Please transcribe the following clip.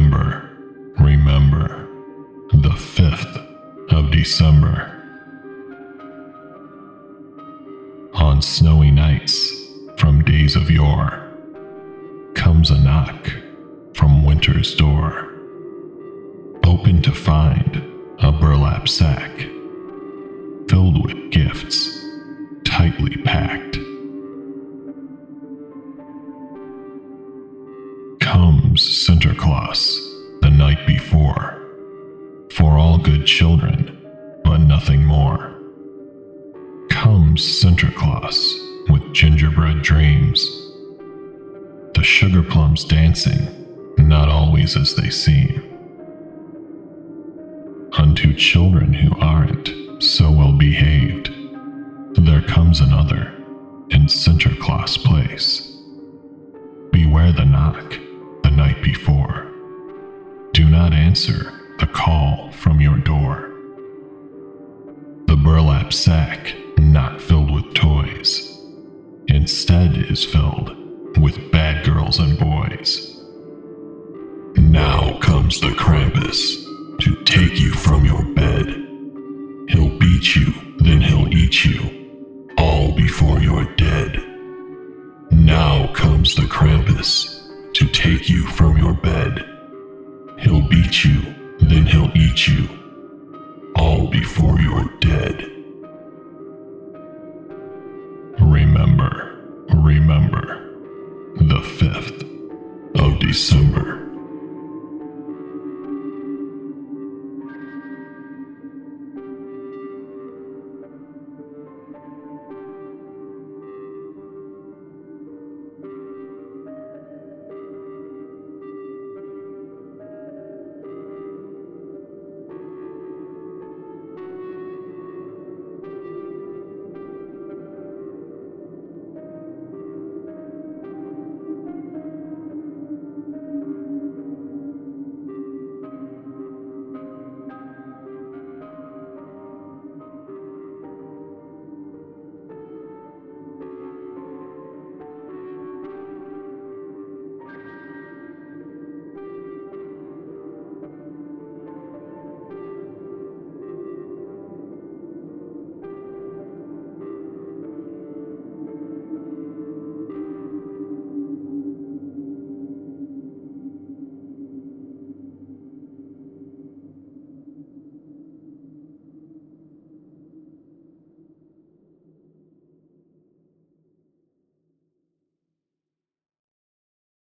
remember, remember the 5th of December. On snowy nights from days of yore comes a knock from winter's door. Open to find a burlap sack filled with gifts tightly packed. Comes Sinterklaas the night before for all good children, but nothing more. Comes Sinterklaas with gingerbread dreams, the sugar plums dancing, not always as they seem. Unto children who aren't so well behaved, there comes another in Sinterklaas' place. Beware the knock not answer the call from your door. The burlap sack, not filled with toys, instead is filled with bad girls and boys. Now comes the Krampus to take you from your bed. He'll beat you, then he'll eat you, all before you're dead. Now comes the Krampus to take you from your bed. He'll you, then he'll eat you, all before you're dead. Remember, remember, the 5th of December.